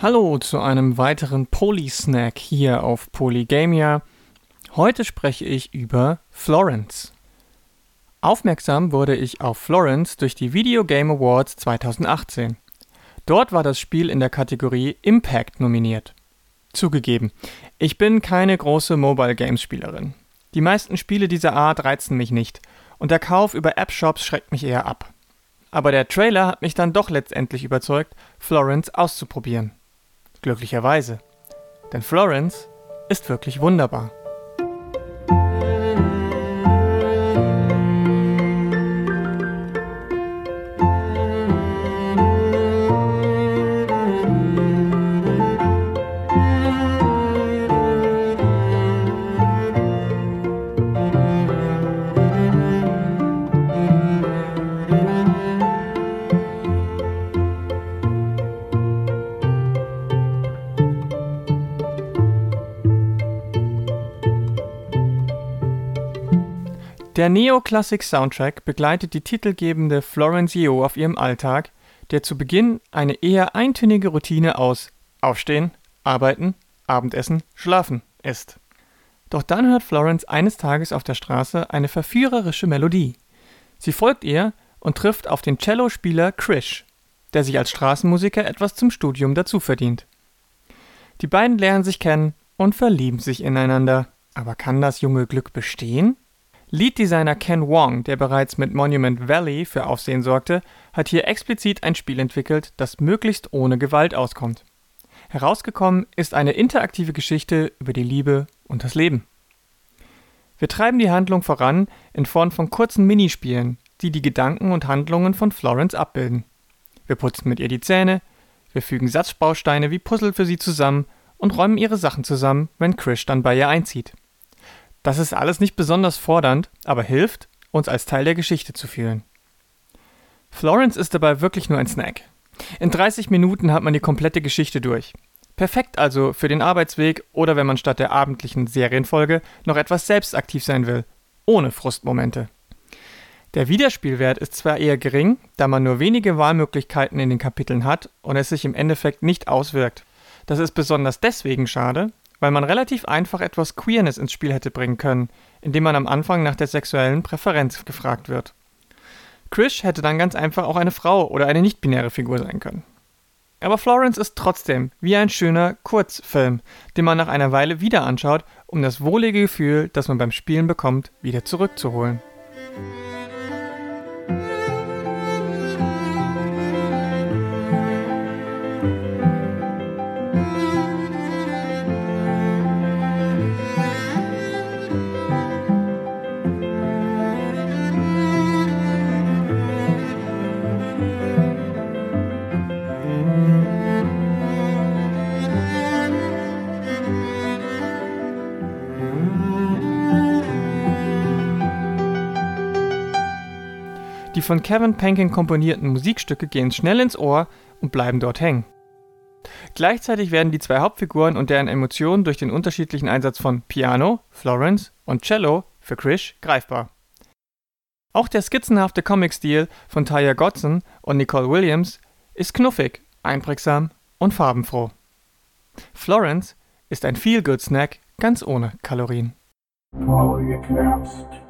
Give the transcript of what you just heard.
Hallo zu einem weiteren Polysnack hier auf Polygamia. Heute spreche ich über Florence. Aufmerksam wurde ich auf Florence durch die Video Game Awards 2018. Dort war das Spiel in der Kategorie Impact nominiert. Zugegeben, ich bin keine große Mobile Games Spielerin. Die meisten Spiele dieser Art reizen mich nicht und der Kauf über App-Shops schreckt mich eher ab. Aber der Trailer hat mich dann doch letztendlich überzeugt, Florence auszuprobieren. Glücklicherweise. Denn Florence ist wirklich wunderbar. Der Neoklassik-Soundtrack begleitet die titelgebende Florence Yeoh auf ihrem Alltag, der zu Beginn eine eher eintönige Routine aus Aufstehen, Arbeiten, Abendessen, Schlafen ist. Doch dann hört Florence eines Tages auf der Straße eine verführerische Melodie. Sie folgt ihr und trifft auf den Cellospieler Krish, der sich als Straßenmusiker etwas zum Studium dazu verdient. Die beiden lernen sich kennen und verlieben sich ineinander. Aber kann das junge Glück bestehen? Lead-Designer Ken Wong, der bereits mit Monument Valley für Aufsehen sorgte, hat hier explizit ein Spiel entwickelt, das möglichst ohne Gewalt auskommt. Herausgekommen ist eine interaktive Geschichte über die Liebe und das Leben. Wir treiben die Handlung voran in Form von kurzen Minispielen, die die Gedanken und Handlungen von Florence abbilden. Wir putzen mit ihr die Zähne, wir fügen Satzbausteine wie Puzzle für sie zusammen und räumen ihre Sachen zusammen, wenn Krish dann bei ihr einzieht. Das ist alles nicht besonders fordernd, aber hilft, uns als Teil der Geschichte zu fühlen. Florence ist dabei wirklich nur ein Snack. In 30 Minuten hat man die komplette Geschichte durch. Perfekt also für den Arbeitsweg oder wenn man statt der abendlichen Serienfolge noch etwas selbst aktiv sein will, ohne Frustmomente. Der Wiederspielwert ist zwar eher gering, da man nur wenige Wahlmöglichkeiten in den Kapiteln hat und es sich im Endeffekt nicht auswirkt. Das ist besonders deswegen schade, weil man relativ einfach etwas Queerness ins Spiel hätte bringen können, indem man am Anfang nach der sexuellen Präferenz gefragt wird. Krish hätte dann ganz einfach auch eine Frau oder eine nicht-binäre Figur sein können. Aber Florence ist trotzdem wie ein schöner Kurzfilm, den man nach einer Weile wieder anschaut, um das wohlige Gefühl, das man beim Spielen bekommt, wieder zurückzuholen. Die von Kevin Penkin komponierten Musikstücke gehen schnell ins Ohr und bleiben dort hängen. Gleichzeitig werden die zwei Hauptfiguren und deren Emotionen durch den unterschiedlichen Einsatz von Piano, Florence und Cello für Krish greifbar. Auch der skizzenhafte Comic-Stil von Taya Godson und Nicole Williams ist knuffig, einprägsam und farbenfroh. Florence ist ein Feel-Good-Snack ganz ohne Kalorien. Polycast.